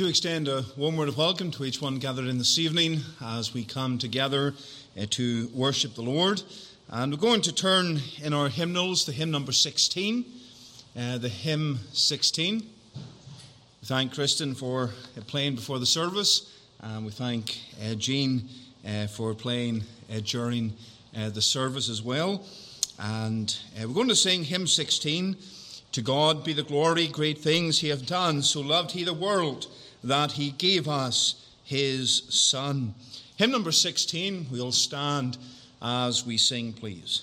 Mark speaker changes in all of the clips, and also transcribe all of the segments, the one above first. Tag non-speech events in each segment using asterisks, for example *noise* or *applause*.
Speaker 1: do extend a warm word of welcome to each one gathered in this evening as we come together uh, to worship the Lord. And we're going to turn in our hymnals to hymn number 16, uh, the hymn 16. We thank Kristen for uh, playing before the service, and we thank uh, Jean for playing during the service as well. And we're going to sing hymn 16. To God be the glory, great things he hath done. So loved he the world that he gave us his Son. Hymn number 16, we'll stand as we sing, please.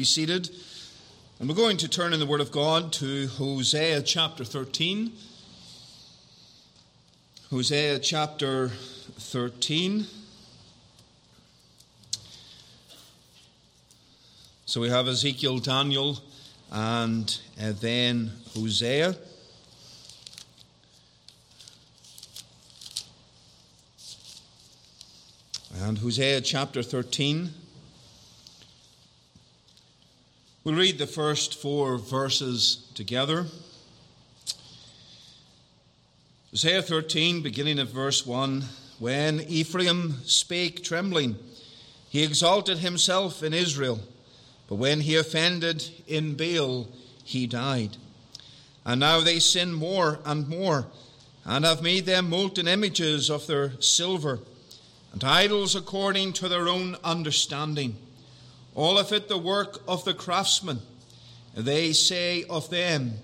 Speaker 1: Be seated. And we're going to turn in the Word of God to Hosea chapter 13. Hosea chapter 13. So we have Ezekiel, Daniel, and uh, then Hosea. And Hosea chapter 13. We'll read the first four verses together. Isaiah 13, beginning at verse 1 When Ephraim spake trembling, he exalted himself in Israel, but when he offended in Baal, he died. And now they sin more and more, and have made them molten images of their silver, and idols according to their own understanding all of it the work of the craftsman. They say of them,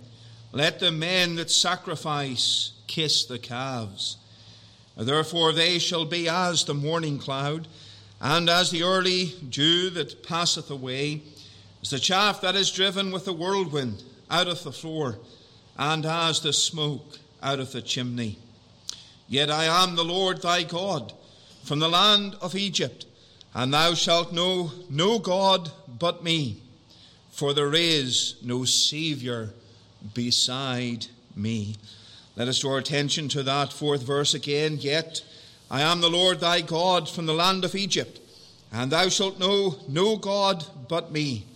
Speaker 1: Let the men that sacrifice kiss the calves. Therefore they shall be as the morning cloud, and as the early dew that passeth away, as the chaff that is driven with the whirlwind out of the floor, and as the smoke out of the chimney. Yet I am the Lord thy God, from the land of Egypt and thou shalt know no God but me, for there is no Saviour beside me. Let us draw attention to that fourth verse again. Yet I am the Lord thy God from the land of Egypt, and thou shalt know no God but me,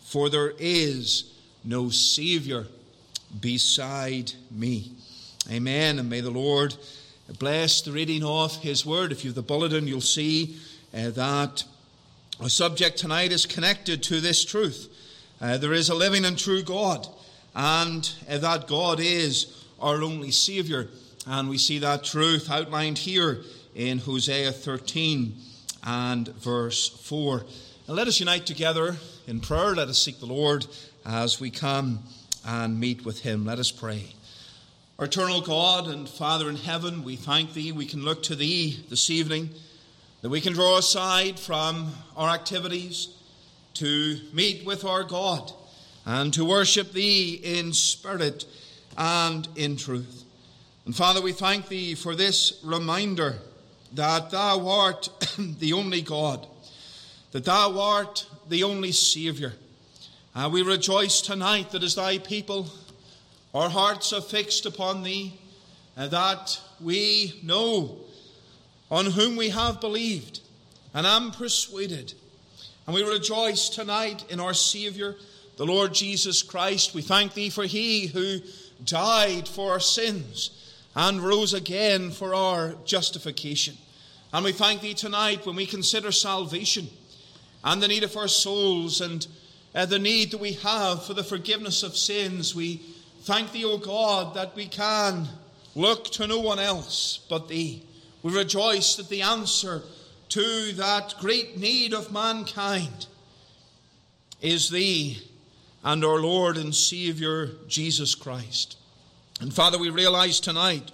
Speaker 1: for there is no Saviour beside me. Amen. And may the Lord bless the reading of his word. If you have the bulletin, you'll see uh, that our subject tonight is connected to this truth. Uh, there is a living and true God, and uh, that God is our only Saviour. And we see that truth outlined here in Hosea 13 and verse 4. And let us unite together in prayer. Let us seek the Lord as we come and meet with Him. Let us pray. Our eternal God and Father in heaven, we thank Thee. We can look to Thee this evening that we can draw aside from our activities to meet with our God and to worship Thee in spirit and in truth. And Father, we thank Thee for this reminder that Thou art *coughs* the only God, that Thou art the only Saviour. And we rejoice tonight that as Thy people, our hearts are fixed upon Thee, and that we know on whom we have believed and am persuaded. And we rejoice tonight in our Saviour, the Lord Jesus Christ. We thank Thee for He who died for our sins and rose again for our justification. And we thank Thee tonight when we consider salvation and the need of our souls and uh, the need that we have for the forgiveness of sins. We thank Thee, O God, that we can look to no one else but Thee. We rejoice that the answer to that great need of mankind is Thee and our Lord and Saviour Jesus Christ. And Father, we realize tonight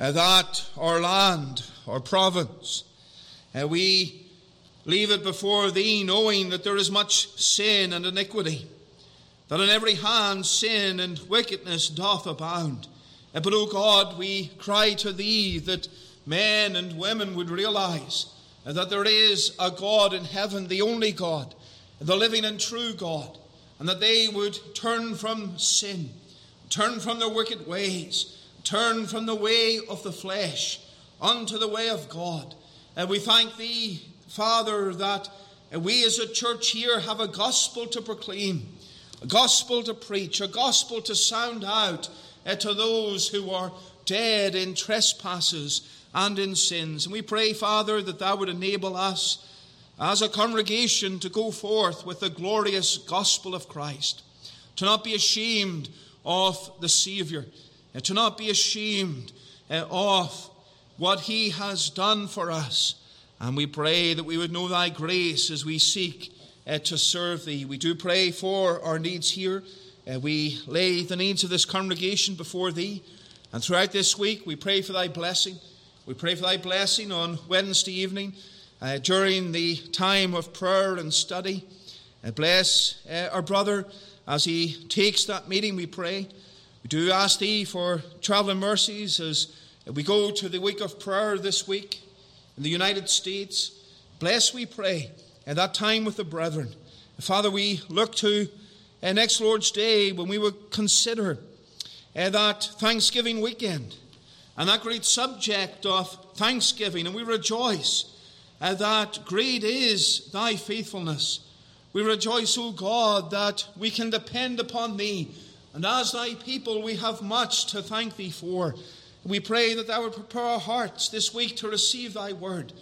Speaker 1: uh, that our land, our province, uh, we leave it before Thee, knowing that there is much sin and iniquity, that on every hand sin and wickedness doth abound. Uh, but, O God, we cry to Thee that men and women would realize that there is a God in heaven, the only God, the living and true God, and that they would turn from sin, turn from their wicked ways, turn from the way of the flesh unto the way of God. And we thank Thee, Father, that we as a church here have a gospel to proclaim, a gospel to preach, a gospel to sound out to those who are dead in trespasses and in sins. And we pray, Father, that Thou would enable us as a congregation to go forth with the glorious gospel of Christ, to not be ashamed of the Saviour, and to not be ashamed uh, of what He has done for us. And we pray that we would know Thy grace as we seek uh, to serve Thee. We do pray for our needs here. We lay the needs of this congregation before Thee. And throughout this week, we pray for Thy blessing. We pray for thy blessing on Wednesday evening uh, during the time of prayer and study. Uh, bless uh, our brother as he takes that meeting, we pray. We do ask thee for travelling mercies as we go to the week of prayer this week in the United States. Bless, we pray, at that time with the brethren. Father, we look to uh, next Lord's Day when we will consider uh, that Thanksgiving weekend and that great subject of thanksgiving, and we rejoice uh, that great is thy faithfulness. We rejoice, O God, that we can depend upon thee, and as thy people we have much to thank thee for. We pray that thou would prepare our hearts this week to receive thy word.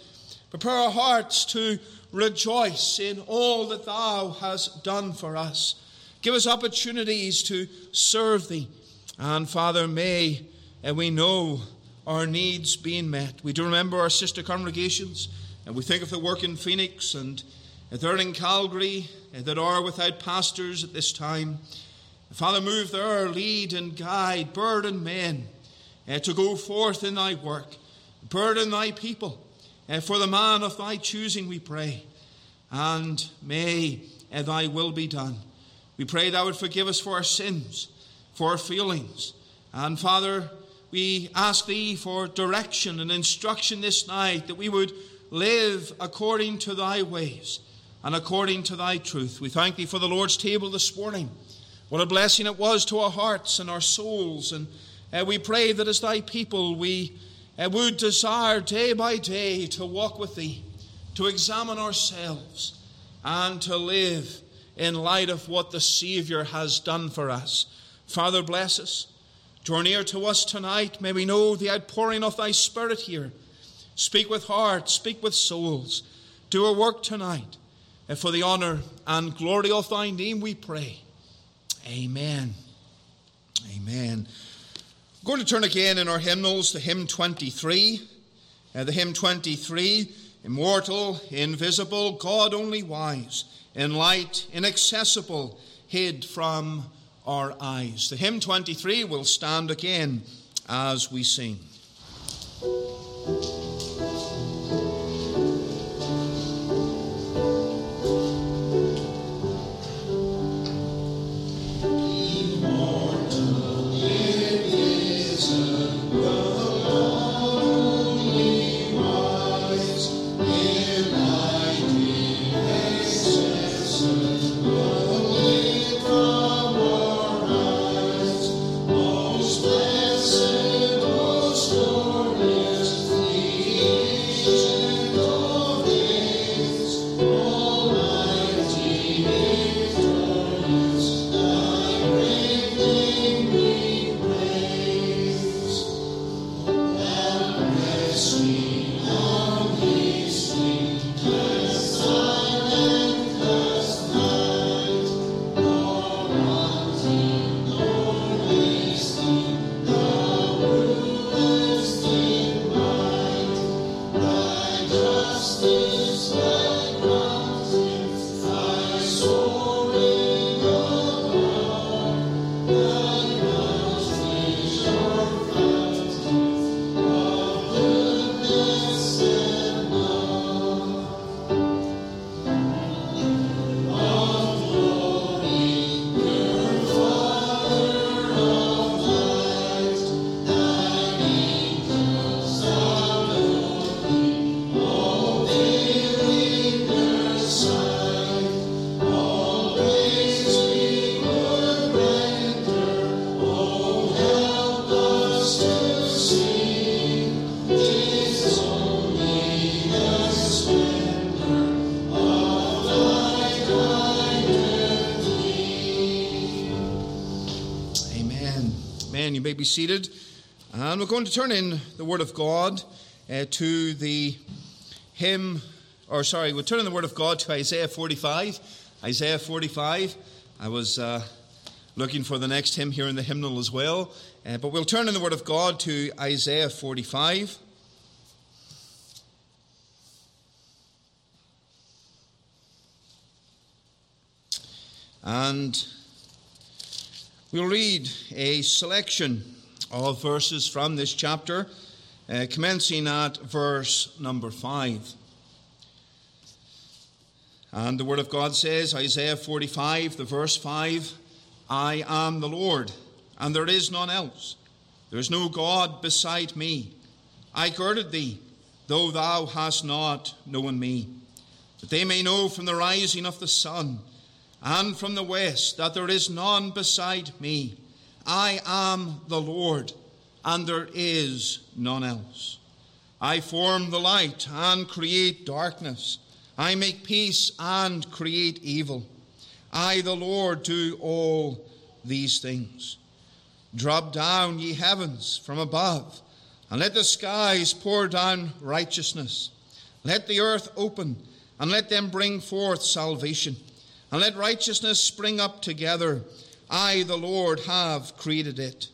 Speaker 1: Prepare our hearts to rejoice in all that thou hast done for us. Give us opportunities to serve thee. And Father, may and we know our needs being met. We do remember our sister congregations, and we think of the work in Phoenix and there in Calgary that are without pastors at this time. Father, move there, lead and guide, burden men uh, to go forth in thy work, burden thy people. Uh, for the man of thy choosing, we pray. And may uh, thy will be done. We pray thou would forgive us for our sins, for our feelings. And Father, we ask thee for direction and instruction this night that we would live according to thy ways and according to thy truth. We thank thee for the Lord's table this morning. What a blessing it was to our hearts and our souls. And uh, we pray that as thy people, we uh, would desire day by day to walk with thee, to examine ourselves, and to live in light of what the Savior has done for us. Father, bless us. Draw near to us tonight. May we know the outpouring of thy Spirit here. Speak with hearts, speak with souls. Do a work tonight. And for the honor and glory of thy name we pray. Amen. Amen. We're going to turn again in our hymnals to hymn 23. Uh, the hymn 23 Immortal, invisible, God only wise, in light, inaccessible, hid from our eyes. The hymn 23 will stand again as we sing. Be seated. And we're going to turn in the Word of God uh, to the hymn, or sorry, we'll turn in the Word of God to Isaiah 45. Isaiah 45. I was uh, looking for the next hymn here in the hymnal as well. Uh, but we'll turn in the Word of God to Isaiah 45. And We'll read a selection of verses from this chapter, uh, commencing at verse number 5. And the Word of God says, Isaiah 45, the verse 5, I am the Lord, and there is none else. There is no God beside me. I girded thee, though thou hast not known me, that they may know from the rising of the sun and from the west that there is none beside me. I am the Lord, and there is none else. I form the light and create darkness. I make peace and create evil. I, the Lord, do all these things. Drop down, ye heavens, from above, and let the skies pour down righteousness. Let the earth open, and let them bring forth salvation, and let righteousness spring up together. I, the Lord, have created it.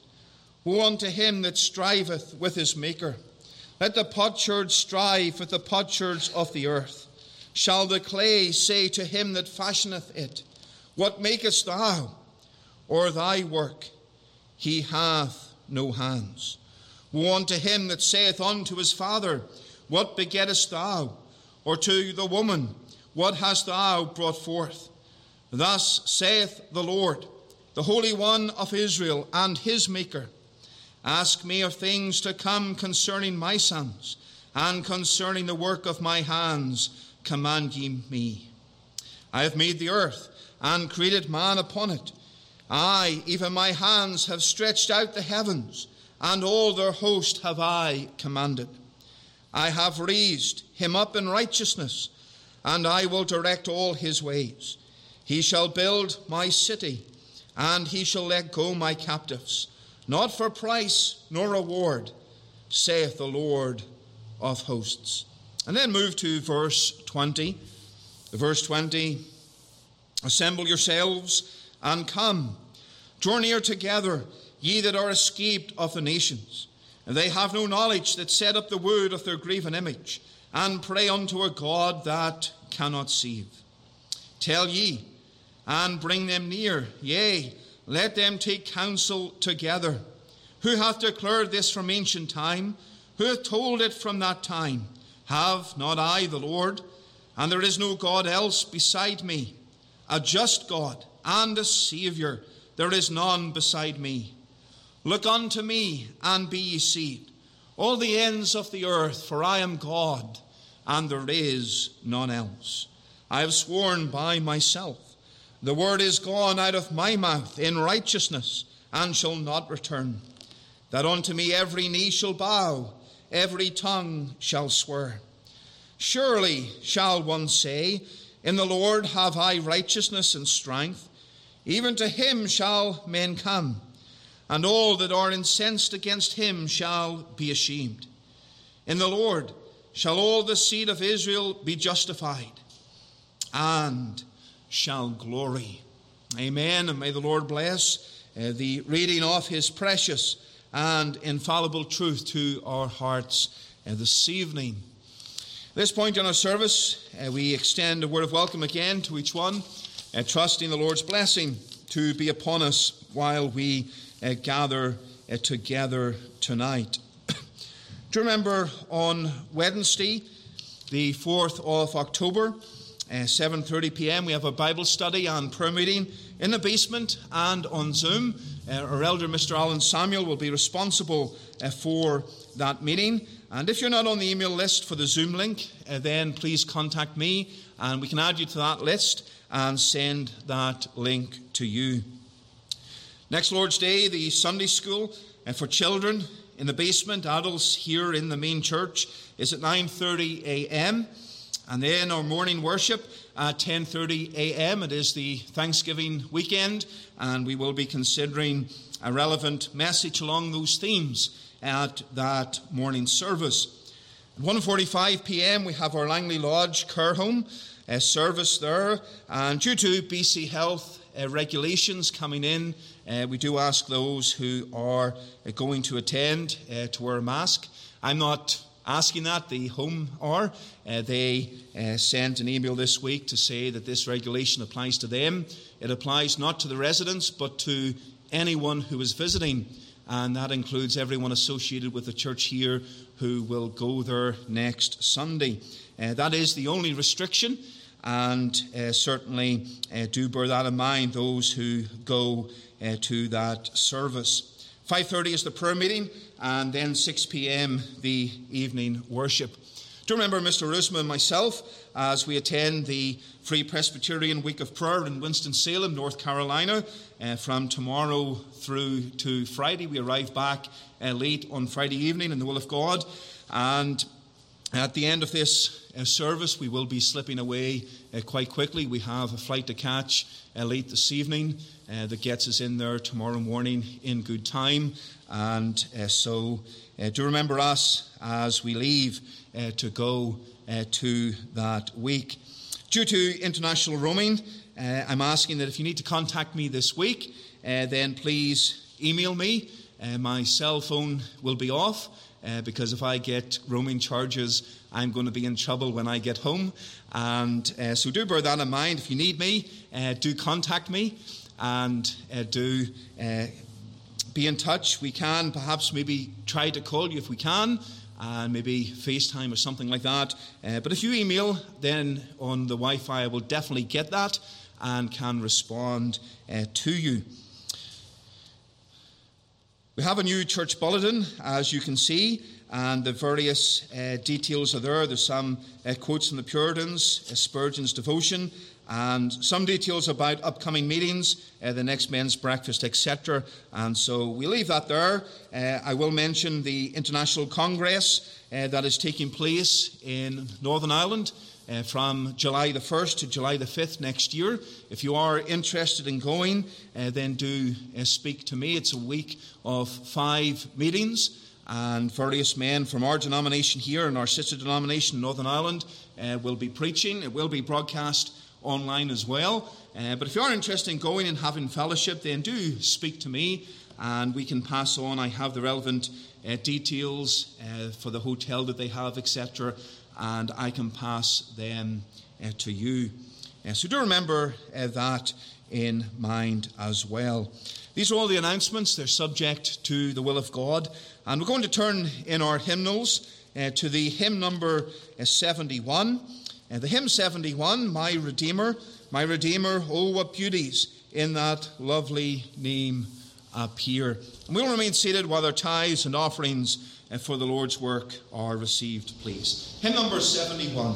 Speaker 1: Woe unto him that striveth with his Maker. Let the potsherds strive with the potsherds of the earth. Shall the clay say to him that fashioneth it, What makest thou? Or thy work? He hath no hands. Woe unto him that saith unto his father, What begettest thou? Or to the woman, What hast thou brought forth? Thus saith the Lord, the Holy One of Israel and his Maker Ask me of things to come concerning my sons, and concerning the work of my hands, command ye me. I have made the earth, and created man upon it. I, even my hands, have stretched out the heavens, and all their host have I commanded. I have raised him up in righteousness, and I will direct all his ways. He shall build my city, and he shall let go my captives not for price nor reward, saith the Lord of hosts. And then move to verse 20. Verse 20 Assemble yourselves and come. Draw near together, ye that are escaped of the nations. And they have no knowledge that set up the word of their graven image, and pray unto a God that cannot save. Tell ye, and bring them near, yea, let them take counsel together. Who hath declared this from ancient time? Who hath told it from that time? Have not I the Lord? And there is no God else beside me, a just God and a Saviour. There is none beside me. Look unto me and be ye saved, all the ends of the earth, for I am God, and there is none else. I have sworn by myself the word is gone out of my mouth in righteousness and shall not return. That unto me every knee shall bow, every tongue shall swear. Surely shall one say, In the Lord have I righteousness and strength. Even to him shall men come, and all that are incensed against him shall be ashamed. In the Lord shall all the seed of Israel be justified. And shall glory. Amen. And may the Lord bless uh, the reading of his precious and infallible truth to our hearts uh, this evening. At this point in our service, uh, we extend a word of welcome again to each one, uh, trusting the Lord's blessing to be upon us while we uh, gather uh, together tonight. *coughs* Do you remember on Wednesday, the 4th of October, uh, 7.30 p.m. We have a Bible study and prayer meeting in the basement and on Zoom. Uh, our elder, Mr. Alan Samuel, will be responsible uh, for that meeting. And if you're not on the email list for the Zoom link, uh, then please contact me and we can add you to that list and send that link to you. Next Lord's Day, the Sunday school uh, for children in the basement, adults here in the main church, is at 9:30 a.m. And then our morning worship at 10:30 a.m. It is the Thanksgiving weekend, and we will be considering a relevant message along those themes at that morning service. At 1:45 p.m. we have our Langley Lodge care home service there, and due to BC Health uh, regulations coming in, uh, we do ask those who are going to attend uh, to wear a mask. I'm not asking that. The Home are. Uh, they uh, sent an email this week to say that this regulation applies to them. It applies not to the residents, but to anyone who is visiting, and that includes everyone associated with the church here who will go there next Sunday. Uh, that is the only restriction, and uh, certainly uh, do bear that in mind, those who go uh, to that service. 5.30 is the prayer meeting, and then 6 p.m. the evening worship. Do remember Mr. Rusma and myself as we attend the Free Presbyterian Week of Prayer in Winston-Salem, North Carolina. Uh, from tomorrow through to Friday, we arrive back uh, late on Friday evening in the will of God. And at the end of this uh, service, we will be slipping away uh, quite quickly. We have a flight to catch uh, late this evening uh, that gets us in there tomorrow morning in good time. And so do remember us as we leave uh, to go uh, to that week. Due to international roaming, uh, I'm asking that if you need to contact me this week, then please email me. my cell phone will be off. Uh, because if I get roaming charges, I'm going to be in trouble when I get home. And uh, so do bear that in mind. If you need me, uh, do contact me and do be in touch. We can perhaps maybe try to call you if we can and maybe FaceTime or something like that. Uh, but if you email, then on the Wi Fi, I will definitely get that and can respond uh, to you. We have a new church bulletin, as you can see, and the various uh, details are there. There's some uh, quotes from the Puritans, uh, Spurgeon's devotion, and some details about upcoming meetings, uh, the next men's breakfast, etc. And so we leave that there. Uh, I will mention the International Congress uh, that is taking place in Northern Ireland. Uh, from July the 1st to July the 5th next year. If you are interested in going, uh, then do uh, speak to me. It's a week of five meetings and various men from our denomination here and our sister denomination in Northern Ireland will be preaching. It will be broadcast online as well. Uh, but if you are interested in going and having fellowship, then do speak to me and we can pass on. I have the relevant uh, details uh, for the hotel that they have, etc., and I can pass them uh, to you. Uh, so do remember uh, that in mind as well. These are all the announcements. They're subject to the will of God. And we're going to turn in our hymnals to the hymn number 71. And the hymn 71, My Redeemer, My Redeemer, oh, what beauties in that lovely name appear. And we'll remain seated while our tithes and offerings for the Lord's work are received, please. Hymn number 71.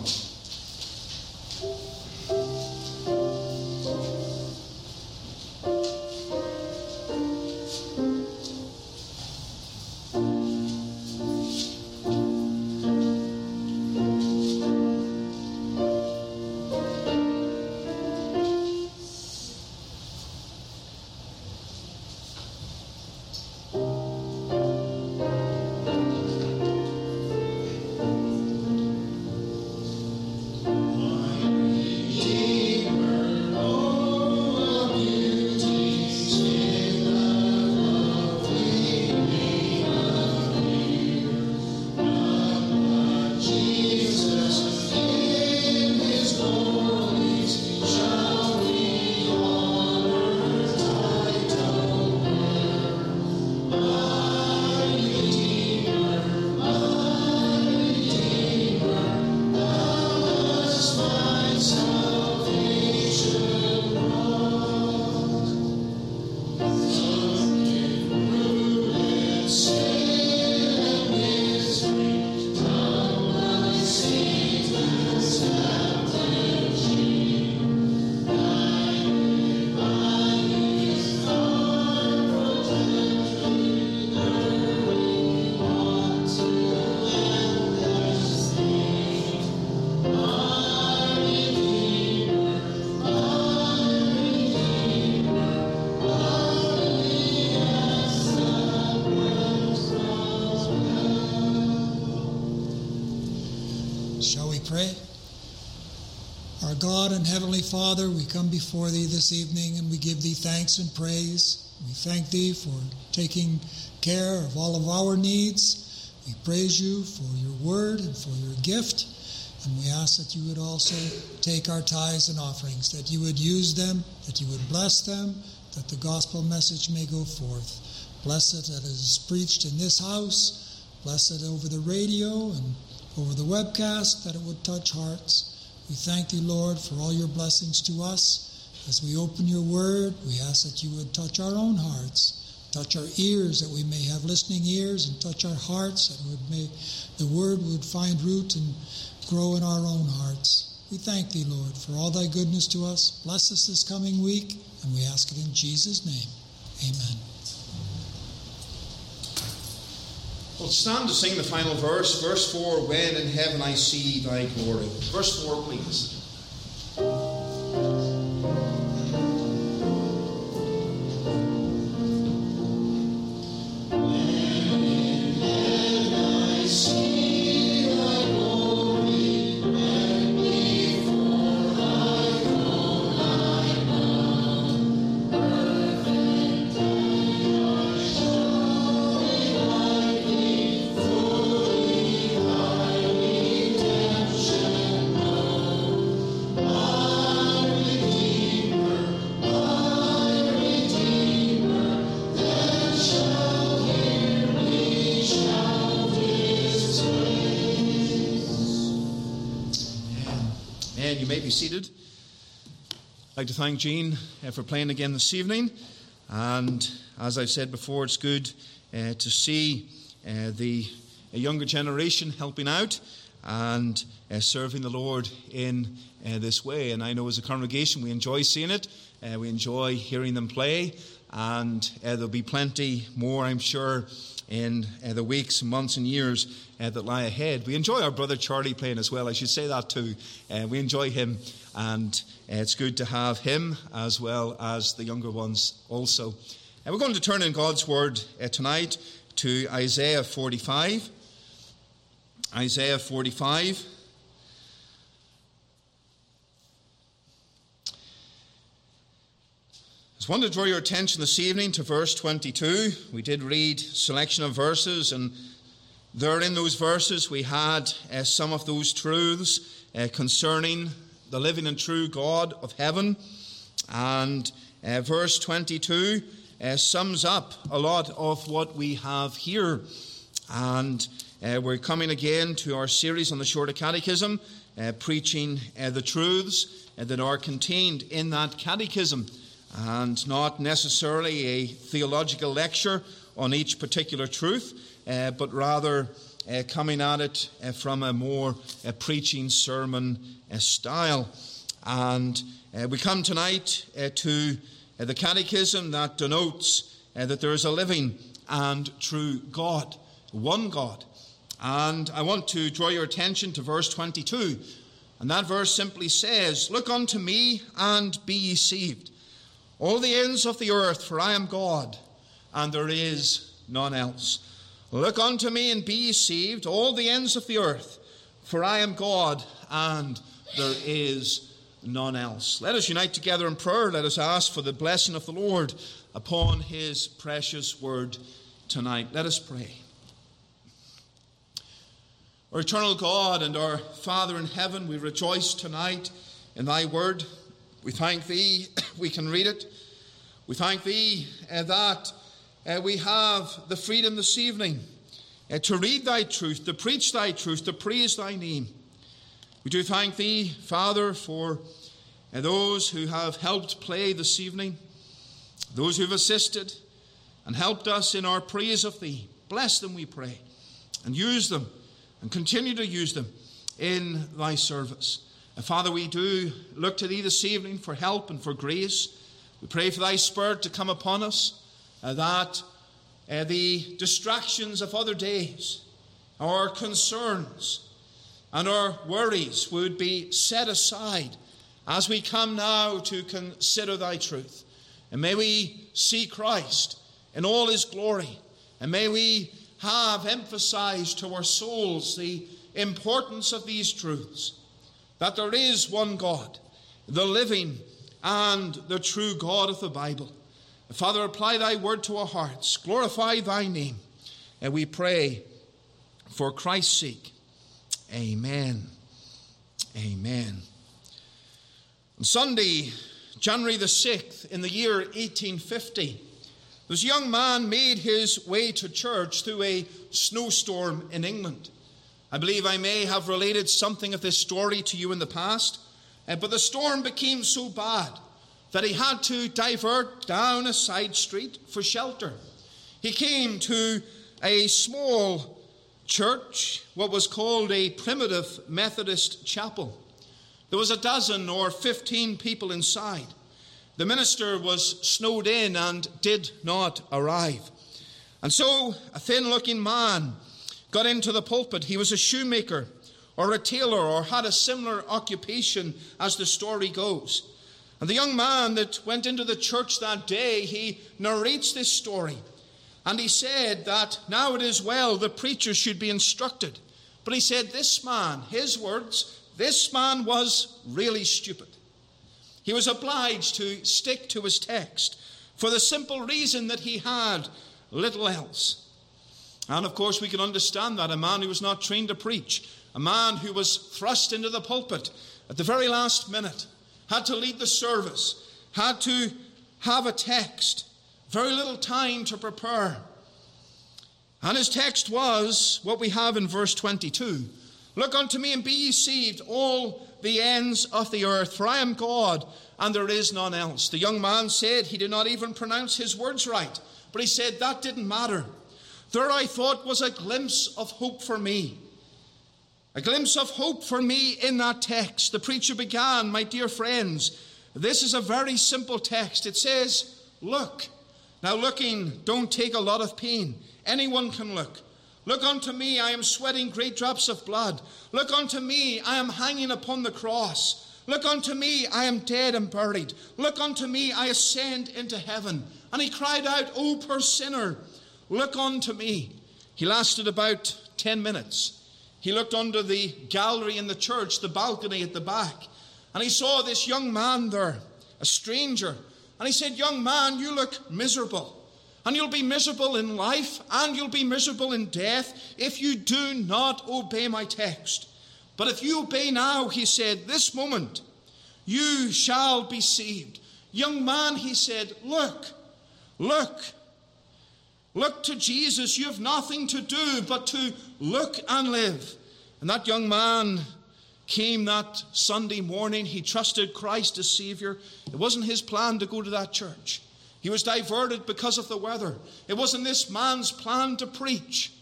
Speaker 2: Father, we come before Thee this evening and we give Thee thanks and praise. We thank Thee for taking care of all of our needs. We praise You for Your word and for Your gift. And we ask that You would also take our tithes and offerings, that You would use them, that You would bless them, that the gospel message may go forth. Bless it that it is preached in this house. Bless it over the radio and over the webcast, that it would touch hearts. We thank thee, Lord, for all your blessings to us. As we open your word, we ask that you would touch our own hearts, touch our ears, that we may have listening ears, and touch our hearts, that would may, the word would find root and grow in our own hearts. We thank thee, Lord, for all thy goodness to us. Bless us this coming week, and we ask it in Jesus' name. Amen.
Speaker 1: Well, stand to sing the final verse, verse 4 When in heaven I see thy glory. Verse 4, please. Be seated. I'd like to thank Jean uh, for playing again this evening. And as I've said before, it's good uh, to see uh, the younger generation helping out and uh, serving the Lord in uh, this way. And I know as a congregation we enjoy seeing it, uh, we enjoy hearing them play, and there'll be plenty more, I'm sure, in the weeks, months, and years uh, that lie ahead. We enjoy our brother Charlie playing as well. I should say that too. Uh, we enjoy him, and uh, it's good to have him as well as the younger ones also. And we're going to turn in God's Word uh, tonight to Isaiah 45. Isaiah 45. I want to draw your attention this evening to verse 22. We did read selection of verses and there in those verses, we had uh, some of those truths uh, concerning the living and true God of heaven. And uh, verse 22 uh, sums up a lot of what we have here. And uh, we're coming again to our series on the Shorter Catechism, uh, preaching the truths that are contained in that catechism, and not necessarily a theological lecture on each particular truth uh, but rather uh, coming at it uh, from a more uh, preaching sermon uh, style. And uh, we come tonight to the catechism that denotes that there is a living and true God, one God. And I want to draw your attention to verse 22. And that verse simply says, Look unto me and be ye saved, all the ends of the earth, for I am God, and there is none else. Look unto me and be ye saved, all the ends of the earth, for I am God and there is none else. Let us unite together in prayer. Let us ask for the blessing of the Lord upon his precious word tonight. Let us pray. Our eternal God and our Father in heaven, we rejoice tonight in thy word. We thank thee, *coughs* we can read it. We thank thee uh, that uh, we have the freedom this evening uh, to read thy truth, to preach thy truth, to praise thy name. We do thank thee, Father, for those who have helped play this evening, those who have assisted and helped us in our praise of thee. Bless them, we pray, and use them and continue to use them in thy service. And Father, we do look to thee this evening for help and for grace. We pray for thy Spirit to come upon us uh, that uh, the distractions of other days, our concerns, and our worries would be set aside as we come now to consider thy truth. And may we see Christ in all his glory. And may we have emphasized to our souls the importance of these truths that there is one God, the living and the true God of the Bible. Father, apply thy word to our hearts. Glorify thy name. And we pray for Christ's sake. Amen. Amen. On Sunday, January the 6th, in the year 1850, this young man made his way to church through a snowstorm in England. I believe I may have related something of this story to you in the past, uh, but the storm became so bad that he had to divert down a side street for shelter. He came to a small church, what was called a primitive Methodist chapel. There was a dozen or 15 people inside. The minister was snowed in and did not arrive. And so a thin looking man got into the pulpit. He was a shoemaker or a tailor or had a similar occupation as the story goes. And the young man that went into the church that day, he narrates this story. And he said that now it is well, the preacher should be instructed. But he said, This man, his words, this man was really stupid. He was obliged to stick to his text for the simple reason that he had little else. And of course, we can understand that a man who was not trained to preach, a man who was thrust into the pulpit at the very last minute, had to lead the service, had to have a text, very little time to prepare. And his text was what we have in verse 22 Look unto me and be ye saved, all the ends of the earth, for I am God, and there is none else. The young man said he did not even pronounce his words right, but he said that didn't matter. There, I thought, was a glimpse of hope for me. A glimpse of hope for me in that text. The preacher began, My dear friends, this is a very simple text. It says, Look. Now, looking, don't take a lot of pain. Anyone can look. Look unto me, I am sweating great drops of blood. Look unto me, I am hanging upon the cross. Look unto me, I am dead and buried. Look unto me, I ascend into heaven. And he cried out, O poor sinner, look unto me. He lasted about 10 minutes. He looked under the gallery in the church, the balcony at the back, and he saw this young man there, a stranger. And he said, Young man, you look miserable. And you'll be miserable in life and you'll be miserable in death if you do not obey my text. But if you obey now, he said, this moment, you shall be saved. Young man, he said, look, look, look to Jesus. You have nothing to do but to look and live. And that young man came that Sunday morning. He trusted Christ as Savior. It wasn't his plan to go to that church. He was diverted because of the weather. It wasn't this man's plan to preach.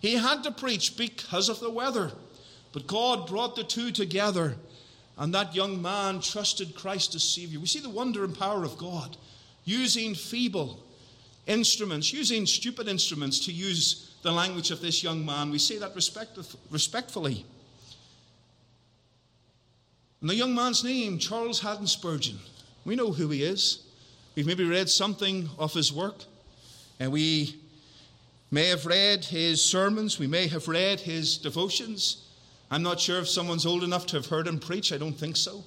Speaker 1: He had to preach because of the weather. But God brought the two together, and that young man trusted Christ as Savior. We see the wonder and power of God using feeble instruments, using stupid instruments to use the language of this young man. We say that respect- respectfully. And the young man's name, Charles Haddon Spurgeon. We know who he is. We've maybe read something of his work, and we may have read his sermons, we may have read his devotions. I'm not sure if someone's old enough to have heard him preach, I don't think so.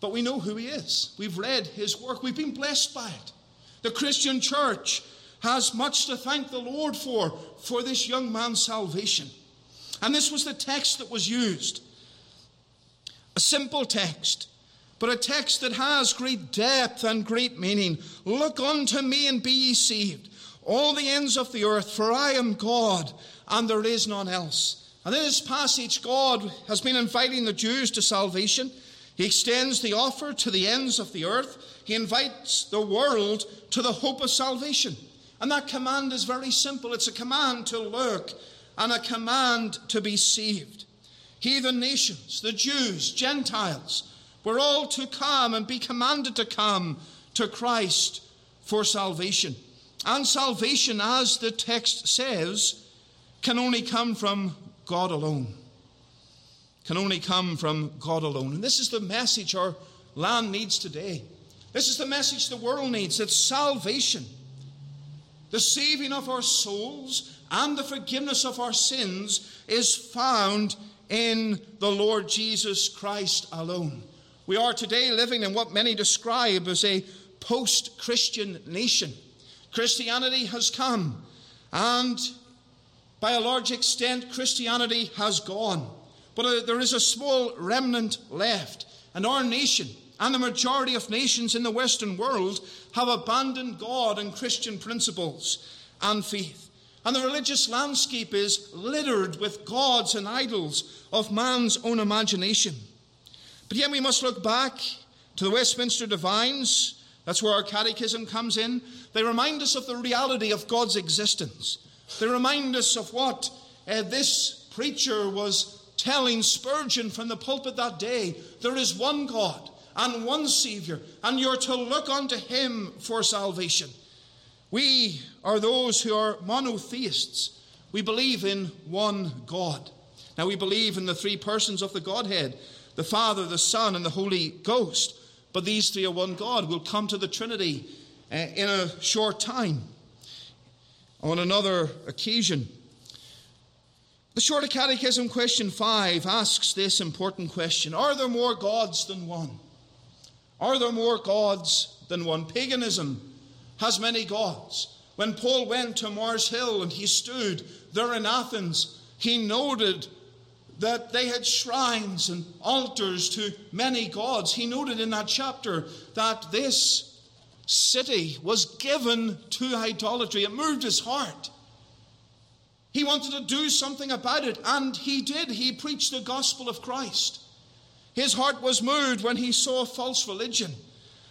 Speaker 1: But we know who he is. We've read his work, we've been blessed by it. The Christian church has much to thank the Lord for, for this young man's salvation. And this was the text that was used. A simple text but a text that has great depth and great meaning. Look unto me and be ye saved, all the ends of the earth, for I am God, and there is none else. And in this passage, God has been inviting the Jews to salvation. He extends the offer to the ends of the earth. He invites the world to the hope of salvation. And that command is very simple it's a command to look and a command to be saved. Heathen nations, the Jews, Gentiles, we're all to come and be commanded to come to Christ for salvation. And salvation, as the text says, can only come from God alone. Can only come from God alone. And this is the message our land needs today. This is the message the world needs that salvation, the saving of our souls, and the forgiveness of our sins is found in the Lord Jesus Christ alone. We are today living in what many describe as a post Christian nation. Christianity has come, and by a large extent, Christianity has gone. But uh, there is a small remnant left, and our nation and the majority of nations in the Western world have abandoned God and Christian principles and faith. And the religious landscape is littered with gods and idols of man's own imagination. But yet we must look back to the Westminster Divines. That's where our catechism comes in. They remind us of the reality of God's existence. They remind us of what uh, this preacher was telling Spurgeon from the pulpit that day. There is one God and one Saviour, and you're to look unto Him for salvation. We are those who are monotheists. We believe in one God. Now, we believe in the three persons of the Godhead the Father, the Son, and the Holy Ghost. But these three are one God. We'll come to the Trinity uh, in a short time on another occasion. The Shorter Catechism, question 5, asks this important question Are there more gods than one? Are there more gods than one? Paganism has many gods. When Paul went to Mars Hill and he stood there in Athens, he noted that they had shrines and altars to many gods. He noted in that chapter that this city was given to idolatry. It moved his heart. He wanted to do something about it, and he did. He preached the gospel of Christ. His heart was moved when he saw false religion.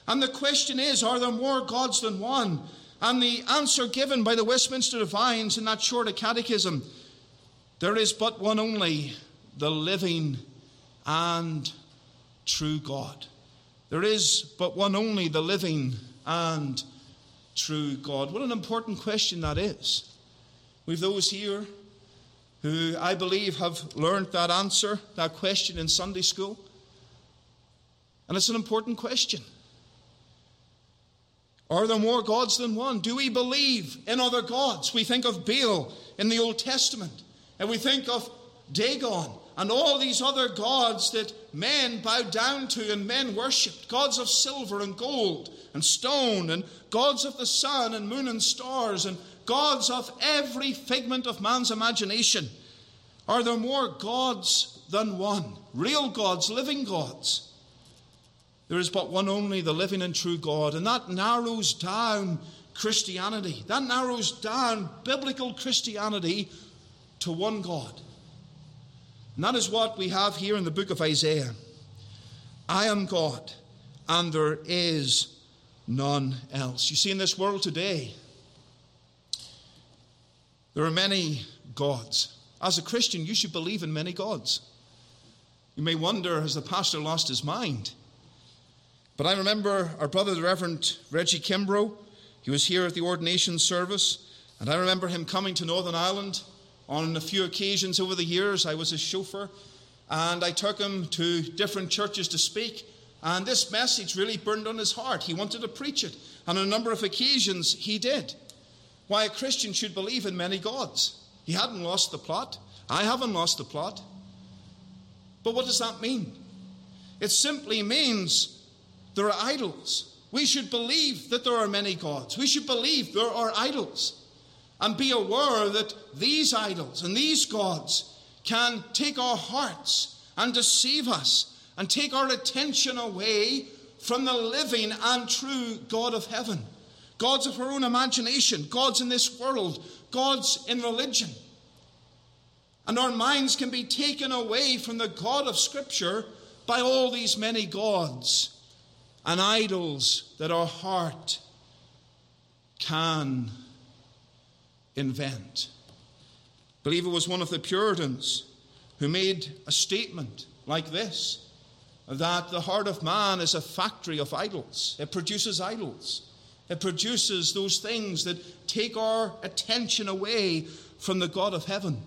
Speaker 1: And the question is are there more gods than one? And the answer given by the Westminster Divines in that short catechism there is but one only, the living and true God. There is but one only, the living and true God. What an important question that is. We've those here who I believe have learned that answer, that question in Sunday school. And it's an important question. Are there more gods than one? Do we believe in other gods? We think of Baal in the Old Testament, and we think of Dagon and all these other gods that men bowed down to and men worshipped gods of silver and gold and stone, and gods of the sun and moon and stars, and gods of every figment of man's imagination. Are there more gods than one? Real gods, living gods. There is but one only, the living and true God. And that narrows down Christianity. That narrows down biblical Christianity to one God. And that is what we have here in the book of Isaiah. I am God, and there is none else. You see, in this world today, there are many gods. As a Christian, you should believe in many gods. You may wonder, has the pastor lost his mind? But I remember our brother, the Reverend Reggie Kimbrough. He was here at the ordination service, and I remember him coming to Northern Ireland on a few occasions over the years. I was his chauffeur, and I took him to different churches to speak. And this message really burned on his heart. He wanted to preach it. And on a number of occasions, he did. Why a Christian should believe in many gods. He hadn't lost the plot. I haven't lost the plot. But what does that mean? It simply means there are idols. We should believe that there are many gods. We should believe there are idols. And be aware that these idols and these gods can take our hearts and deceive us and take our attention away from the living and true God of heaven. Gods of our own imagination, gods in this world, gods in religion. And our minds can be taken away from the God of Scripture by all these many gods and idols that our heart can invent. I believe it was one of the Puritans who made a statement like this that the heart of man is a factory of idols. It produces idols. It produces those things that take our attention away from the God of heaven.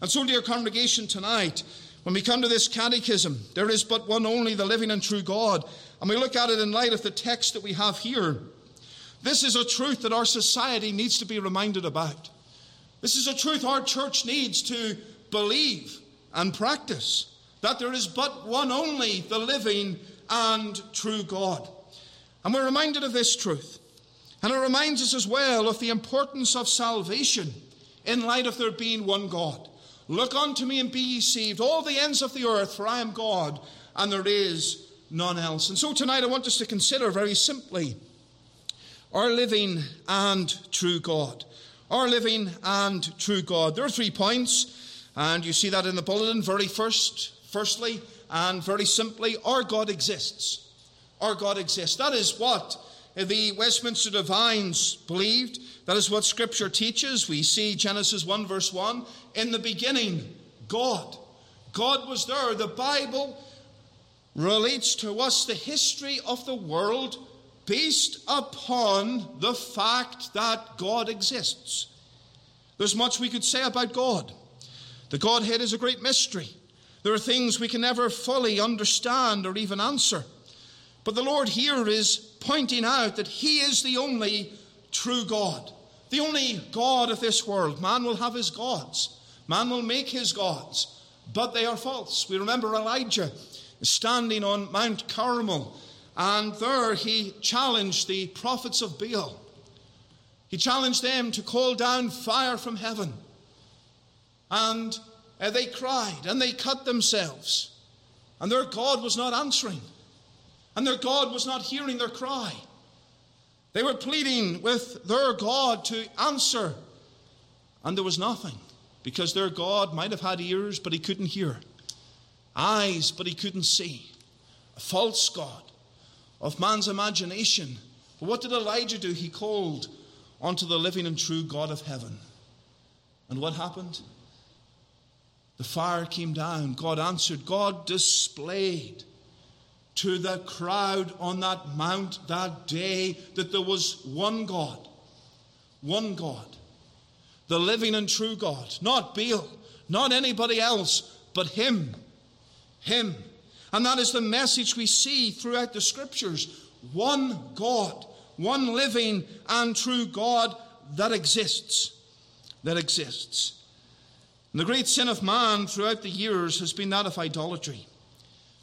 Speaker 1: And so, dear congregation, tonight, when we come to this catechism, there is but one only, the living and true God. And we look at it in light of the text that we have here. This is a truth that our society needs to be reminded about. This is a truth our church needs to believe and practice that there is but one only, the living and true God. And we're reminded of this truth. And it reminds us as well of the importance of salvation in light of there being one God. Look unto me and be ye saved, all the ends of the earth, for I am God, and there is none else. And so tonight I want us to consider very simply our living and true God. our living and true God. There are three points, and you see that in the bulletin. Very first, firstly, and very simply, our God exists. Our God exists. That is what the Westminster Divines believed. That is what Scripture teaches. We see Genesis 1, verse 1. In the beginning, God. God was there. The Bible relates to us the history of the world based upon the fact that God exists. There's much we could say about God. The Godhead is a great mystery. There are things we can never fully understand or even answer. But the Lord here is pointing out that He is the only true God, the only God of this world. Man will have his gods, man will make his gods, but they are false. We remember Elijah standing on Mount Carmel and there he challenged the prophets of Baal. He challenged them to call down fire from heaven. And uh, they cried and they cut themselves. And their God was not answering. And their God was not hearing their cry. They were pleading with their God to answer. And there was nothing. Because their God might have had ears, but he couldn't hear. Eyes, but he couldn't see. A false God of man's imagination. But what did Elijah do? He called unto the living and true God of heaven. And what happened? The fire came down. God answered. God displayed to the crowd on that mount that day that there was one God. One God. The living and true God. Not Baal, not anybody else, but Him. Him. And that is the message we see throughout the scriptures. One God, one living and true God that exists. That exists. And the great sin of man throughout the years has been that of idolatry.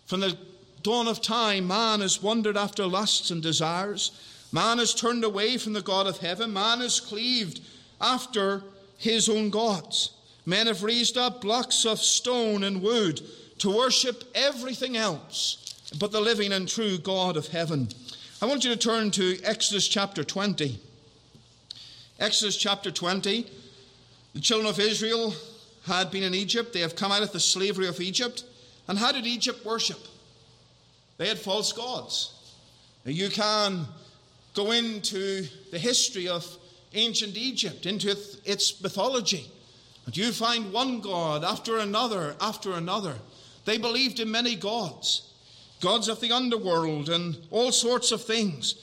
Speaker 1: From the dawn of time, man has wandered after lusts and desires. Man has turned away from the God of heaven. Man has cleaved after his own gods. Men have raised up blocks of stone and wood to worship everything else but the living and true God of heaven. I want you to turn to Exodus chapter 20. Exodus chapter 20. The children of Israel had been in Egypt. They have come out of the slavery of Egypt. And how did Egypt worship? They had false gods. Now you can go into the history of ancient Egypt, into its mythology, and you find one god after another after another. They believed in many gods, gods of the underworld and all sorts of things.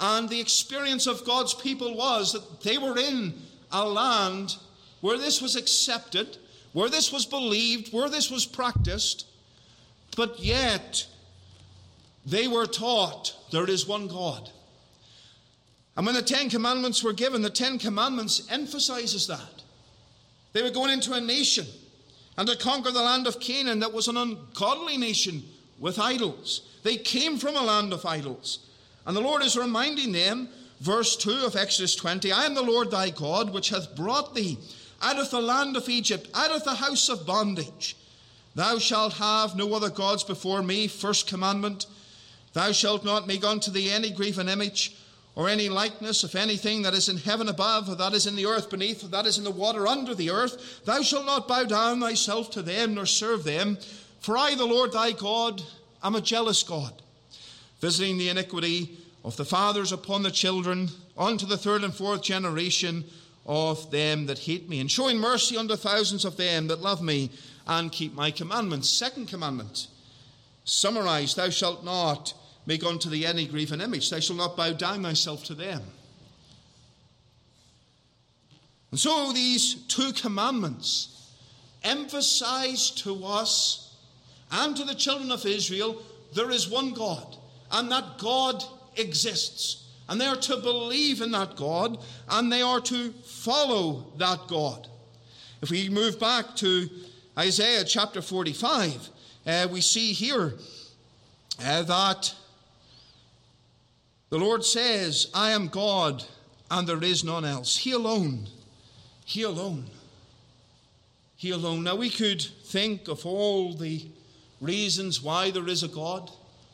Speaker 1: And the experience of God's people was that they were in a land where this was accepted, where this was believed, where this was practiced, but yet they were taught there is one God. And when the Ten Commandments were given, the Ten Commandments emphasizes that. They were going into a nation and to conquer the land of Canaan that was an ungodly nation with idols. They came from a land of idols. And the Lord is reminding them, verse 2 of Exodus 20 I am the Lord thy God, which hath brought thee out of the land of Egypt, out of the house of bondage. Thou shalt have no other gods before me. First commandment. Thou shalt not make unto thee any graven image or any likeness of anything that is in heaven above, or that is in the earth beneath, or that is in the water under the earth. Thou shalt not bow down thyself to them, nor serve them. For I, the Lord thy God, am a jealous God, visiting the iniquity of the fathers upon the children, unto the third and fourth generation of them that hate me, and showing mercy unto thousands of them that love me and keep my commandments. Second commandment, summarized, thou shalt not make unto thee any graven image. Thou shalt not bow down thyself to them. And so these two commandments emphasize to us and to the children of Israel there is one God, and that God exists. And they are to believe in that God, and they are to follow that God. If we move back to Isaiah chapter 45, uh, we see here uh, that the Lord says, I am God and there is none else. He alone. He alone. He alone. Now we could think of all the reasons why there is a God,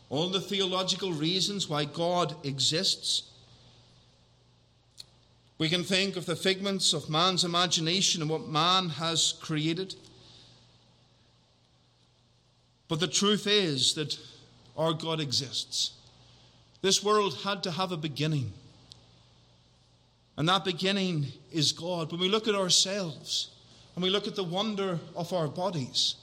Speaker 1: all the theological reasons why God exists. We can think of the figments of man's imagination and what man has created. But the truth is that our God exists. This world had to have a beginning. And that beginning is God. When we look at ourselves and we look at the wonder of our bodies,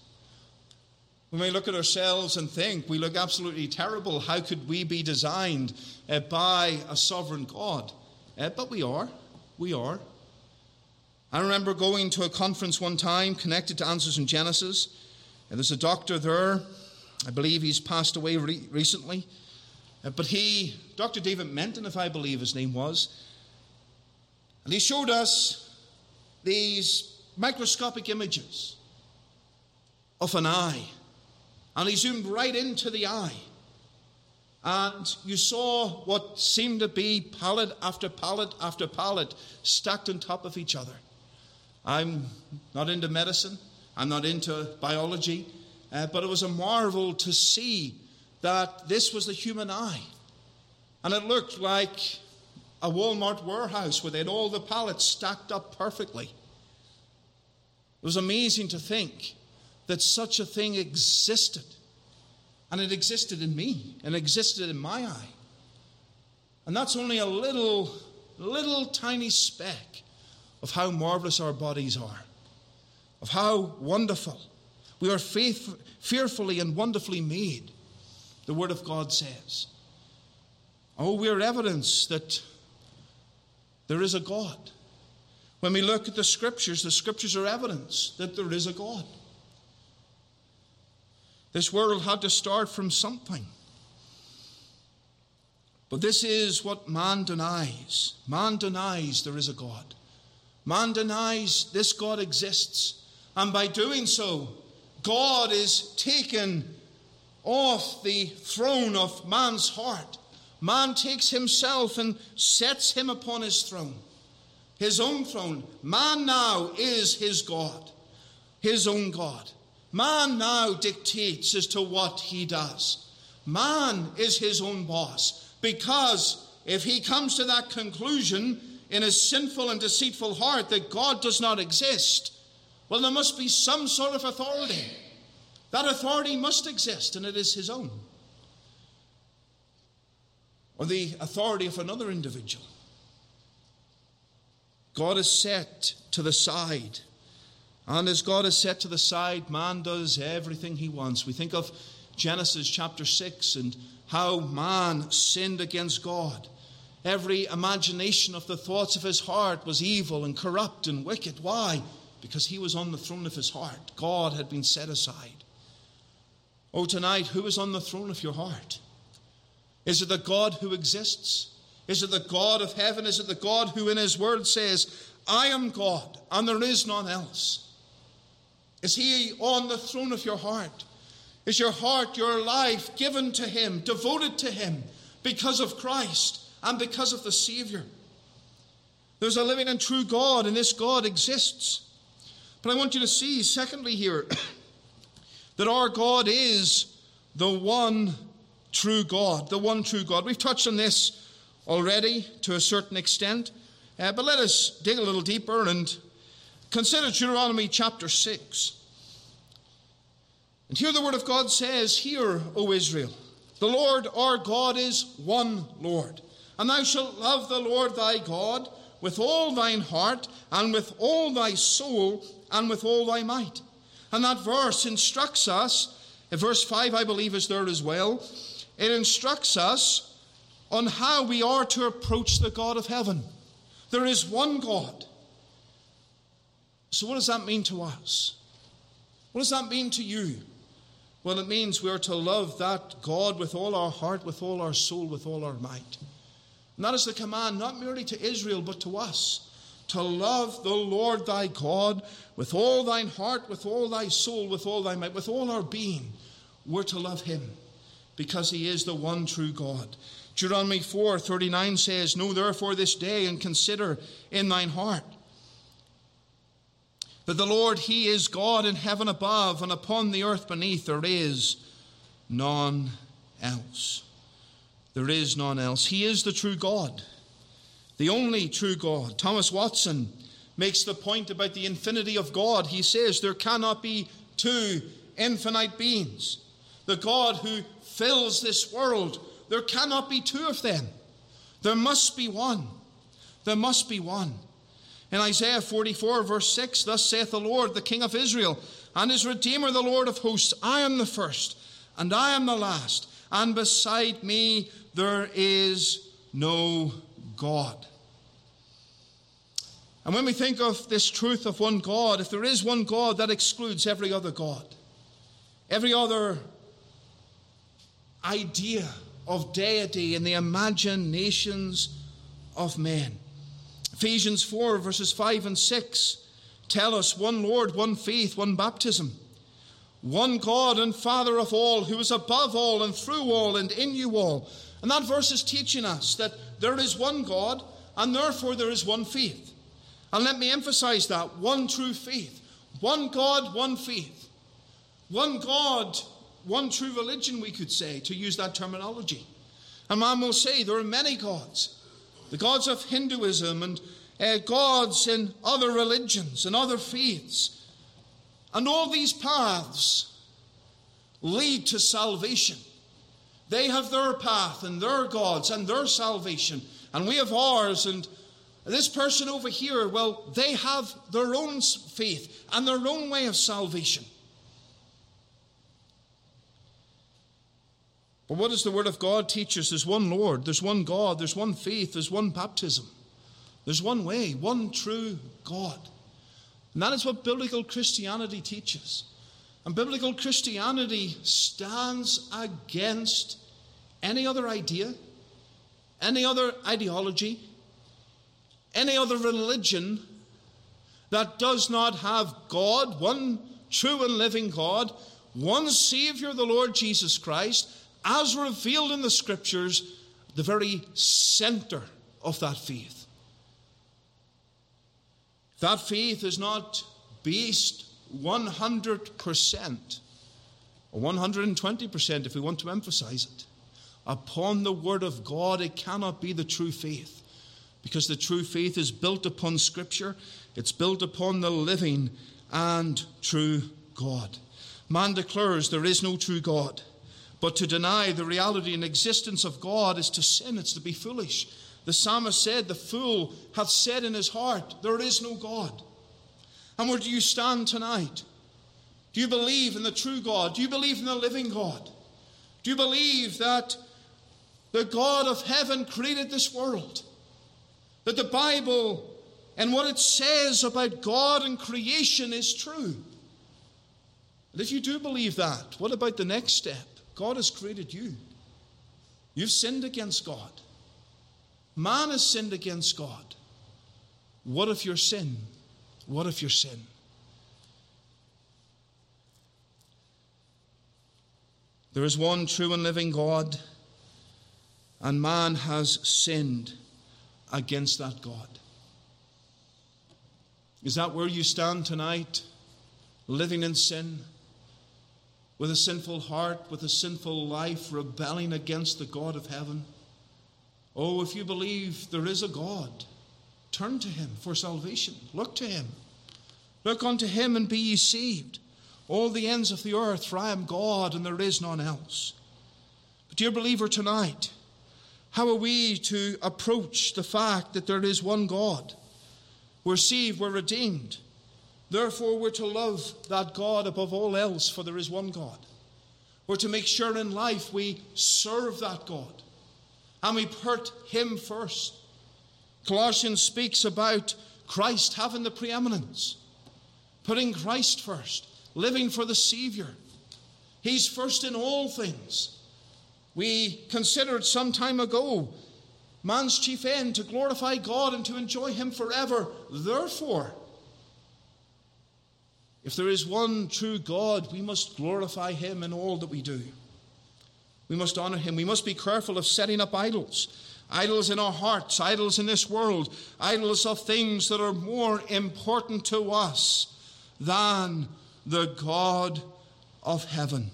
Speaker 1: when we look at ourselves and think we look absolutely terrible, how could we be designed uh, by a sovereign God? Uh, but we are. We are. I remember going to a conference one time connected to Answers in Genesis. And there's a doctor there. I believe he's passed away re- recently. Uh, but he, Dr. David Menton, if I believe his name was, and he showed us these microscopic images of an eye. And he zoomed right into the eye. And you saw what seemed to be pallet after pallet after pallet stacked on top of each other. I'm not into medicine, I'm not into biology, uh, but it was a marvel to see that this was the human eye. And it looked like a Walmart warehouse where they had all the pallets stacked up perfectly. It was amazing to think that such a thing existed. And it existed in me, and existed in my eye. And that's only a little, little tiny speck of how marvelous our bodies are, of how wonderful. We are faith, fearfully and wonderfully made, the Word of God says. Oh, we are evidence that there is a God. When we look at the scriptures, the scriptures are evidence that there is a God. This world had to start from something. But this is what man denies. Man denies there is a God. Man denies this God exists. And by doing so, God is taken off the throne of man's heart Man takes himself and sets him upon his throne, his own throne. Man now is his God, his own God. Man now dictates as to what he does. Man is his own boss because if he comes to that conclusion in his sinful and deceitful heart that God does not exist, well, there must be some sort of authority. That authority must exist, and it is his own or the authority of another individual. God is set to the side. And as God is set to the side, man does everything he wants. We think of Genesis chapter 6 and how man sinned against God. Every imagination of the thoughts of his heart was evil and corrupt and wicked. Why? Because he was on the throne of his heart. God had been set aside. Oh, tonight, who is on the throne of your heart? Is it the God who exists? Is it the God of heaven? Is it the God who in his word says, I am God and there is none else? Is he on the throne of your heart? Is your heart, your life given to him, devoted to him because of Christ and because of the Savior? There's a living and true God, and this God exists. But I want you to see, secondly, here, that our God is the one true God, the one true God. We've touched on this already to a certain extent, uh, but let us dig a little deeper and consider Deuteronomy chapter 6. And here the word of God says, Hear, O Israel, the Lord our God is one Lord. And thou shalt love the Lord thy God with all thine heart, and with all thy soul, and with all thy might. And that verse instructs us, verse 5, I believe, is there as well. It instructs us on how we are to approach the God of heaven. There is one God. So, what does that mean to us? What does that mean to you? Well, it means we are to love that God with all our heart, with all our soul, with all our might. And that is the command not merely to Israel, but to us to love the Lord thy God with all thine heart, with all thy soul, with all thy might, with all our being. We're to love him because he is the one true God. Deuteronomy 4 39 says, Know therefore this day and consider in thine heart that the Lord, He is God in heaven above, and upon the earth beneath there is none else. There is none else. He is the true God. The only true God. Thomas Watson makes the point about the infinity of God. He says there cannot be two infinite beings. The God who fills this world, there cannot be two of them. There must be one. There must be one. In Isaiah 44, verse 6, thus saith the Lord, the King of Israel, and his Redeemer, the Lord of hosts I am the first, and I am the last, and beside me there is no God. And when we think of this truth of one God, if there is one God, that excludes every other God, every other idea of deity in the imaginations of men. Ephesians 4, verses 5 and 6 tell us one Lord, one faith, one baptism, one God and Father of all, who is above all and through all and in you all. And that verse is teaching us that there is one God and therefore there is one faith. And let me emphasize that one true faith, one God, one faith, one God, one true religion, we could say, to use that terminology. And man will say there are many gods the gods of Hinduism and uh, gods in other religions and other faiths. And all these paths lead to salvation. They have their path and their gods and their salvation, and we have ours. And this person over here, well, they have their own faith and their own way of salvation. But what does the Word of God teach us? There's one Lord, there's one God, there's one faith, there's one baptism, there's one way, one true God. And that is what biblical Christianity teaches. And biblical Christianity stands against any other idea, any other ideology, any other religion that does not have God, one true and living God, one Savior, the Lord Jesus Christ, as revealed in the scriptures, the very center of that faith. That faith is not based 100% or 120% if we want to emphasize it. Upon the Word of God, it cannot be the true faith because the true faith is built upon Scripture, it's built upon the living and true God. Man declares there is no true God. But to deny the reality and existence of God is to sin, it's to be foolish. The psalmist said, The fool hath said in his heart, There is no God. And where do you stand tonight? Do you believe in the true God? Do you believe in the living God? Do you believe that the God of heaven created this world? That the Bible and what it says about God and creation is true? And if you do believe that, what about the next step? God has created you. You've sinned against God. Man has sinned against God. What if your sin? What if your sin? There is one true and living God, and man has sinned against that God. Is that where you stand tonight? Living in sin? with a sinful heart, with a sinful life, rebelling against the God of heaven. Oh, if you believe there is a God, turn to him for salvation. Look to him. Look unto him and be ye saved. All the ends of the earth, for I am God and there is none else. But, dear believer, tonight, how are we to approach the fact that there is one God? We're saved, we're redeemed. Therefore, we're to love that God above all else, for there is one God. We're to make sure in life we serve that God and we put Him first. Colossians speaks about Christ having the preeminence, putting Christ first, living for the Savior. He's first in all things. We considered some time ago man's chief end to glorify God and to enjoy Him forever. Therefore, if there is one true God, we must glorify Him in all that we do. We must honor Him. We must be careful of setting up idols. Idols in our hearts, idols in this world, idols of things that are more important to us than the God of heaven.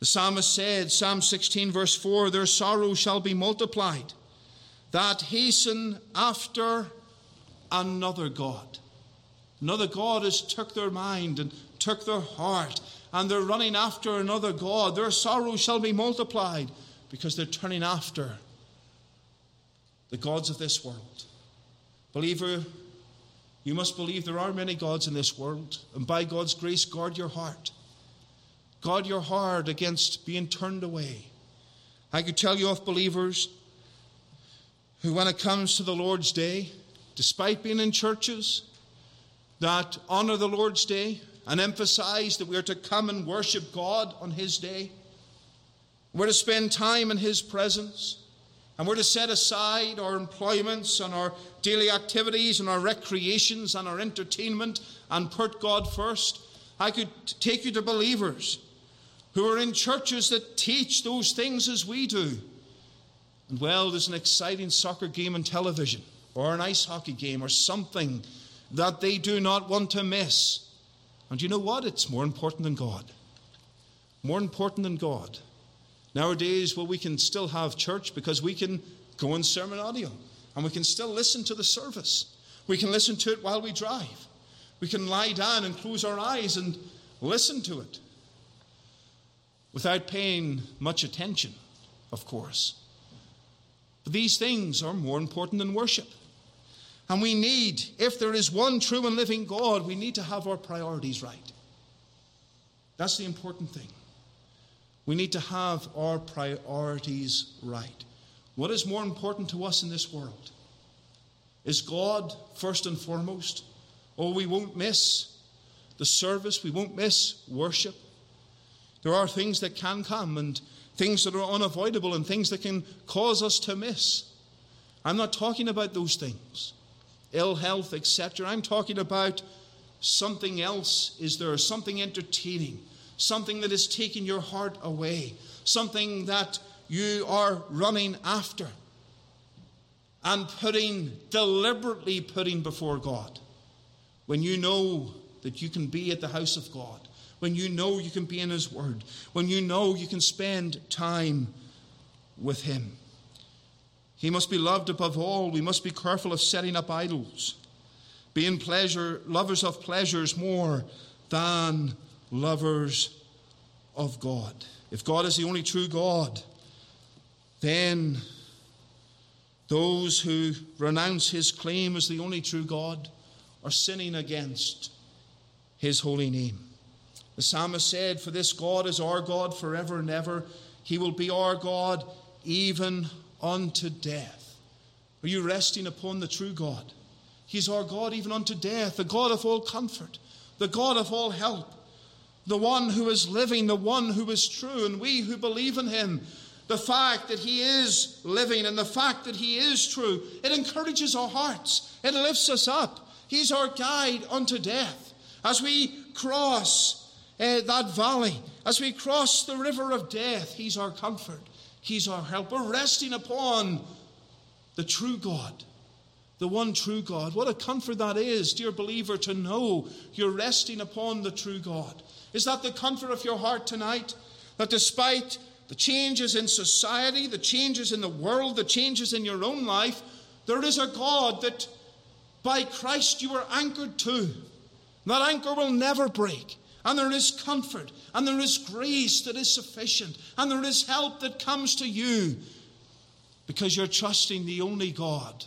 Speaker 1: The psalmist said, Psalm 16, verse 4 Their sorrow shall be multiplied that hasten after another God. Another God has took their mind and took their heart, and they're running after another God. Their sorrow shall be multiplied because they're turning after the gods of this world. Believer, you must believe there are many gods in this world, and by God's grace, guard your heart. Guard your heart against being turned away. I could tell you of believers who, when it comes to the Lord's Day, despite being in churches that honor the Lord's Day and emphasize that we are to come and worship God on His day, we're to spend time in His presence, and we're to set aside our employments and our daily activities and our recreations and our entertainment and put God first. I could take you to believers who are in churches that teach those things as we do. And well, there's an exciting soccer game on television or an ice hockey game or something that they do not want to miss. And you know what? It's more important than God. More important than God. Nowadays, well, we can still have church because we can go on sermon audio and we can still listen to the service. We can listen to it while we drive. We can lie down and close our eyes and listen to it without paying much attention, of course. But these things are more important than worship. And we need, if there is one true and living God, we need to have our priorities right. That's the important thing. We need to have our priorities right. What is more important to us in this world? Is God first and foremost? Oh, we won't miss the service, we won't miss worship. There are things that can come and things that are unavoidable and things that can cause us to miss. I'm not talking about those things ill health, etc. I'm talking about something else. Is there something entertaining? Something that is taking your heart away? Something that you are running after and putting, deliberately putting before God when you know that you can be at the house of God, when you know you can be in His Word, when you know you can spend time with Him. He must be loved above all. We must be careful of setting up idols, being pleasure, lovers of pleasures more than lovers of God. If God is the only true God, then those who renounce his claim as the only true God are sinning against his holy name. The psalmist said, For this God is our God forever and ever. He will be our God even unto death. Are you resting upon the true God? He's our God even unto death, the God of all comfort, the God of all help, the one who is living, the one who is true. And we who believe in him, the fact that he is living and the fact that he is true, it encourages our hearts, it lifts us up. He's our guide unto death. As we cross uh, that valley, as we cross the river of death, he's our comfort. He's our helper, resting upon the true God, the one true God. What a comfort that is, dear believer, to know you're resting upon the true God. Is that the comfort of your heart tonight? That despite the changes in society, the changes in the world, the changes in your own life, there is a God that by Christ you are anchored to. That anchor will never break. And there is comfort, and there is grace that is sufficient, and there is help that comes to you because you're trusting the only God.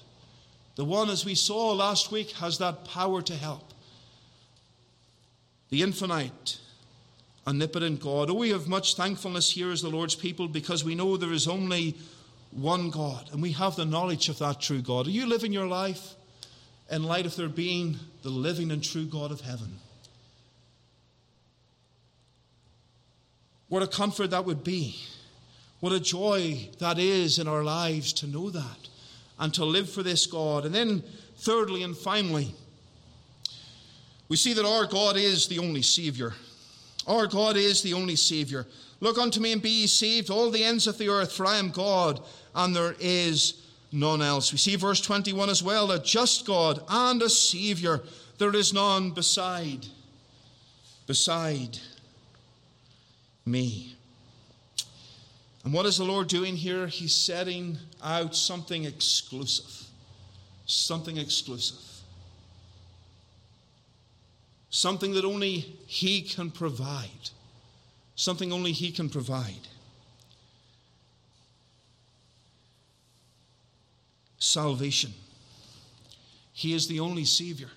Speaker 1: The one, as we saw last week, has that power to help. The infinite, omnipotent God. Oh, we have much thankfulness here as the Lord's people because we know there is only one God, and we have the knowledge of that true God. Are you living your life in light of there being the living and true God of heaven? What a comfort that would be. What a joy that is in our lives to know that and to live for this God. And then, thirdly and finally, we see that our God is the only Savior. Our God is the only Savior. Look unto me and be ye saved, all the ends of the earth, for I am God, and there is none else. We see verse 21 as well a just God and a Savior. There is none beside, beside me. And what is the Lord doing here? He's setting out something exclusive. Something exclusive. Something that only He can provide. Something only He can provide. Salvation. He is the only Savior,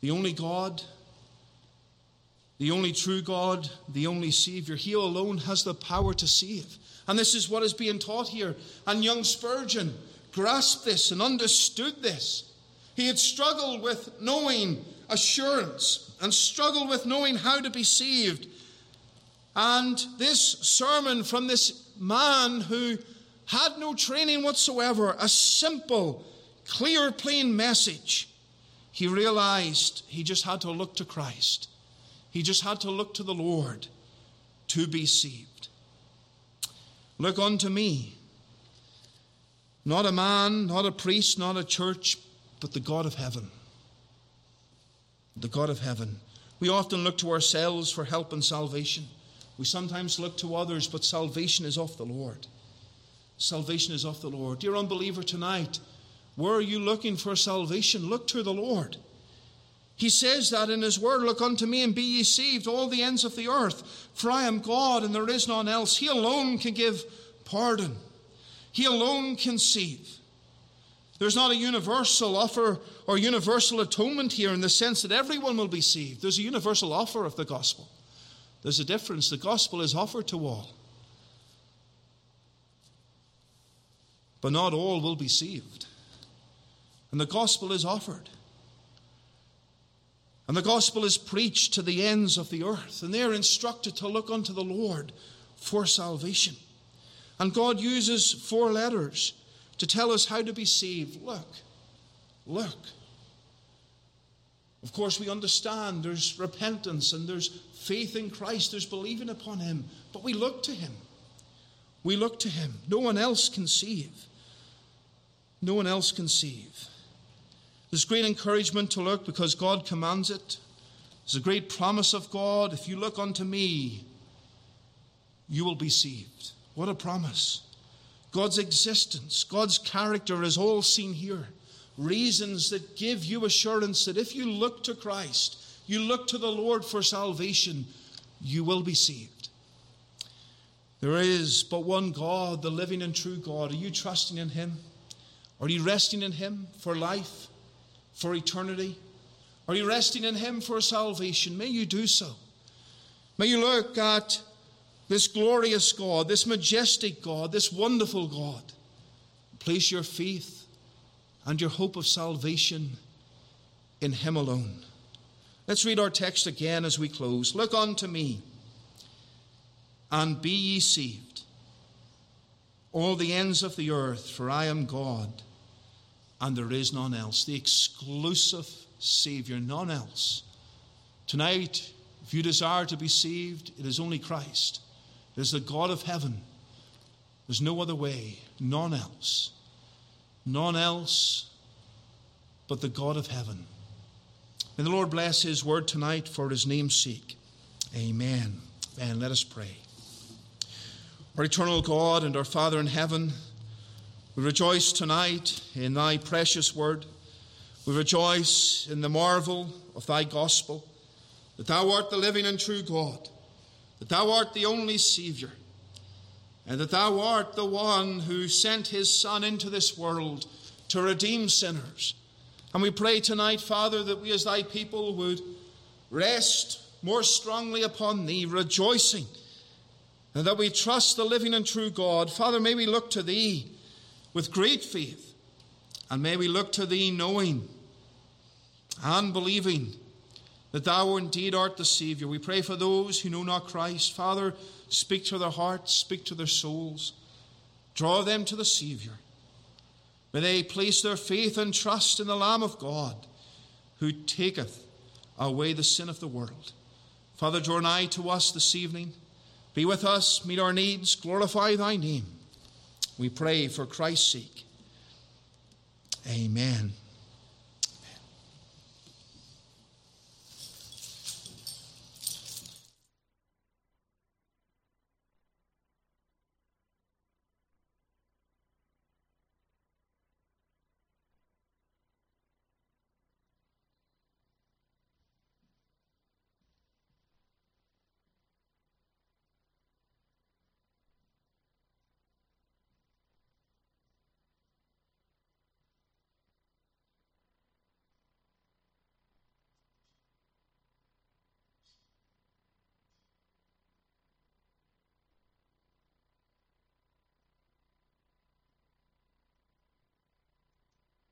Speaker 1: the only God the only true God, the only Savior. He alone has the power to save. And this is what is being taught here. And young Spurgeon grasped this and understood this. He had struggled with knowing assurance and struggled with knowing how to be saved. And this sermon from this man who had no training whatsoever, a simple, clear, plain message, he realized he just had to look to Christ. He just had to look to the Lord to be saved. Look unto me. Not a man, not a priest, not a church, but the God of heaven. The God of heaven. We often look to ourselves for help and salvation. We sometimes look to others, but salvation is of the Lord. Salvation is of the Lord. Dear unbeliever, tonight, where are you looking for salvation? Look to the Lord. He says that in His Word Look unto me and be ye saved, all the ends of the earth, for I am God and there is none else. He alone can give pardon, He alone can save. There's not a universal offer or universal atonement here in the sense that everyone will be saved. There's a universal offer of the gospel. There's a difference. The gospel is offered to all. But not all will be saved. And the gospel is offered. And the gospel is preached to the ends of the earth, and they are instructed to look unto the Lord for salvation. And God uses four letters to tell us how to be saved. Look, look. Of course, we understand there's repentance and there's faith in Christ, there's believing upon Him, but we look to Him. We look to Him. No one else can save. No one else can save. There's great encouragement to look because God commands it. There's a great promise of God. If you look unto me, you will be saved. What a promise. God's existence, God's character is all seen here. Reasons that give you assurance that if you look to Christ, you look to the Lord for salvation, you will be saved. There is but one God, the living and true God. Are you trusting in Him? Are you resting in Him for life? for eternity? Are you resting in Him for salvation? May you do so. May you look at this glorious God, this majestic God, this wonderful God. Place your faith and your hope of salvation in Him alone. Let's read our text again as we close. Look unto me and be ye saved, all the ends of the earth, for I am God and there is none else. The exclusive Savior, none else. Tonight, if you desire to be saved, it is only Christ. Is the God of heaven. There's no other way, none else. None else but the God of heaven. May the Lord bless His word tonight for His name's sake. Amen. And let us pray. Our eternal God and our Father in heaven, we rejoice tonight in thy precious word. We rejoice in the marvel of thy gospel, that thou art the living and true God, that thou art the only Saviour, and that thou art the one who sent his Son into this world to redeem sinners. And we pray tonight, Father, that we as thy people would rest more strongly upon thee, rejoicing, and that we trust the living and true God. Father, may we look to thee with great faith. And may we look to thee knowing and believing that thou indeed art the Saviour. We pray for those who know not Christ. Father, speak to their hearts, speak to their souls, draw them to the Saviour. May they place their faith and trust in the Lamb of God who taketh away the sin of the world. Father, draw nigh to us this evening. Be with us, meet our needs, glorify thy name. We pray for Christ's sake. Amen.